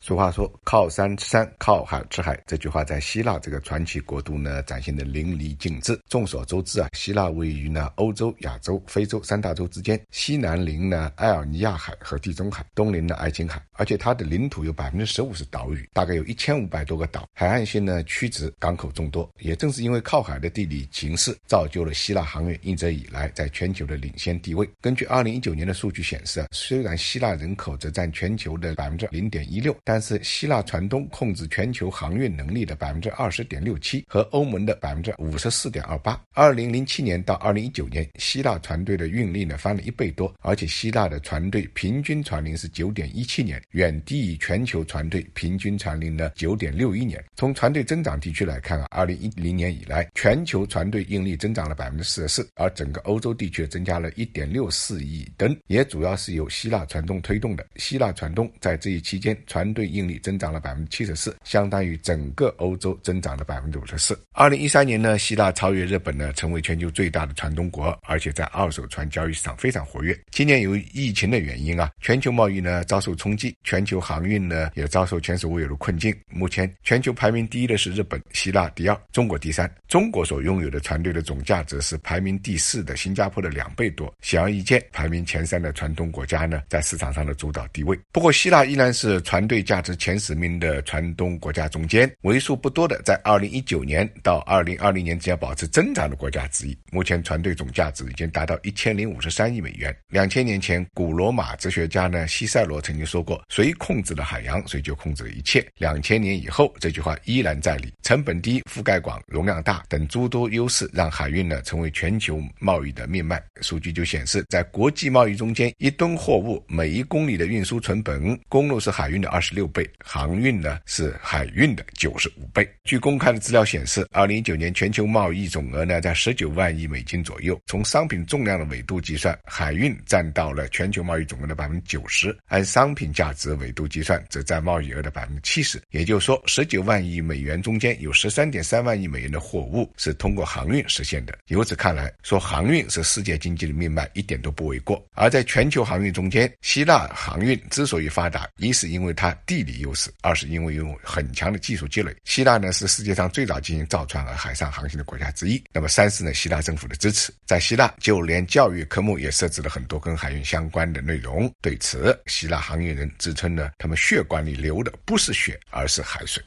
俗话说“靠山吃山，靠海吃海”，这句话在希腊这个传奇国度呢，展现的淋漓尽致。众所周知啊，希腊位于呢欧洲、亚洲、非洲三大洲之间，西南临呢爱尔尼亚海和地中海，东临呢爱琴海，而且它的领土有百分之十五是岛屿，大概有一千五百多个岛，海岸线呢曲直，港口众多。也正是因为靠海的地理形势，造就了希腊航运一直以来在全球的领先地位。根据二零一九年的数据显示啊，虽然希腊人口只占全球的百分之零点一六，但是希腊船东控制全球航运能力的百分之二十点六七，和欧盟的百分之五十四点二八。二零零七年到二零一九年，希腊船队的运力呢翻了一倍多，而且希腊的船队平均船龄是九点一七年，远低于全球船队平均船龄的九点六一年。从船队增长地区来看啊，二零一零年以来，全球船队运力增长了百分之四十四，而整个欧洲地区增加了一点六四亿吨，也主要是由希腊船东推动的。希腊船东在这一期间，船队应力增长了百分之七十四，相当于整个欧洲增长了百分之五十四。二零一三年呢，希腊超越日本呢，成为全球最大的船东国，而且在二手船交易市场非常活跃。今年由于疫情的原因啊，全球贸易呢遭受冲击，全球航运呢也遭受前所未有的困境。目前全球排名第一的是日本，希腊第二，中国第三。中国所拥有的船队的总价值是排名第四的新加坡的两倍多。显而易见，排名前三的船东国家呢，在市场上的主导地位。不过，希腊依然是船队价值前十名的船东国家中间，为数不多的在二零一九年到二零二零年之间保持增长的国家之一。目前船队总价值已经达到一千零五十三亿美元。两千年前，古罗马哲学家呢西塞罗曾经说过：“谁控制了海洋，谁就控制了一切。”两千年以后，这句话依然在理。成本低、覆盖广、容量大等诸多优势，让海运呢成为全球贸易的命脉。数据就显示，在国际贸易中间，一吨货物每一公里的运输成本，公路是海运的二十六倍。航运呢是海运的九十五倍。据公开的资料显示，二零一九年全球贸易总额呢在十九万亿美金左右。从商品重量的纬度计算，海运占到了全球贸易总额的百分之九十；按商品价值纬度计算，则占贸易额的百分之七十。也就是说，十九万亿美元中间有十三点三万亿美元的货物是通过航运实现的。由此看来，说航运是世界经济的命脉一点都不为过。而在全球航运中间，希腊航运之所以发达，一是因为它地理优势。二是因为拥有很强的技术积累，希腊呢是世界上最早进行造船和海上航行的国家之一。那么三是呢，希腊政府的支持，在希腊就连教育科目也设置了很多跟海运相关的内容。对此，希腊航运人自称呢，他们血管里流的不是血，而是海水。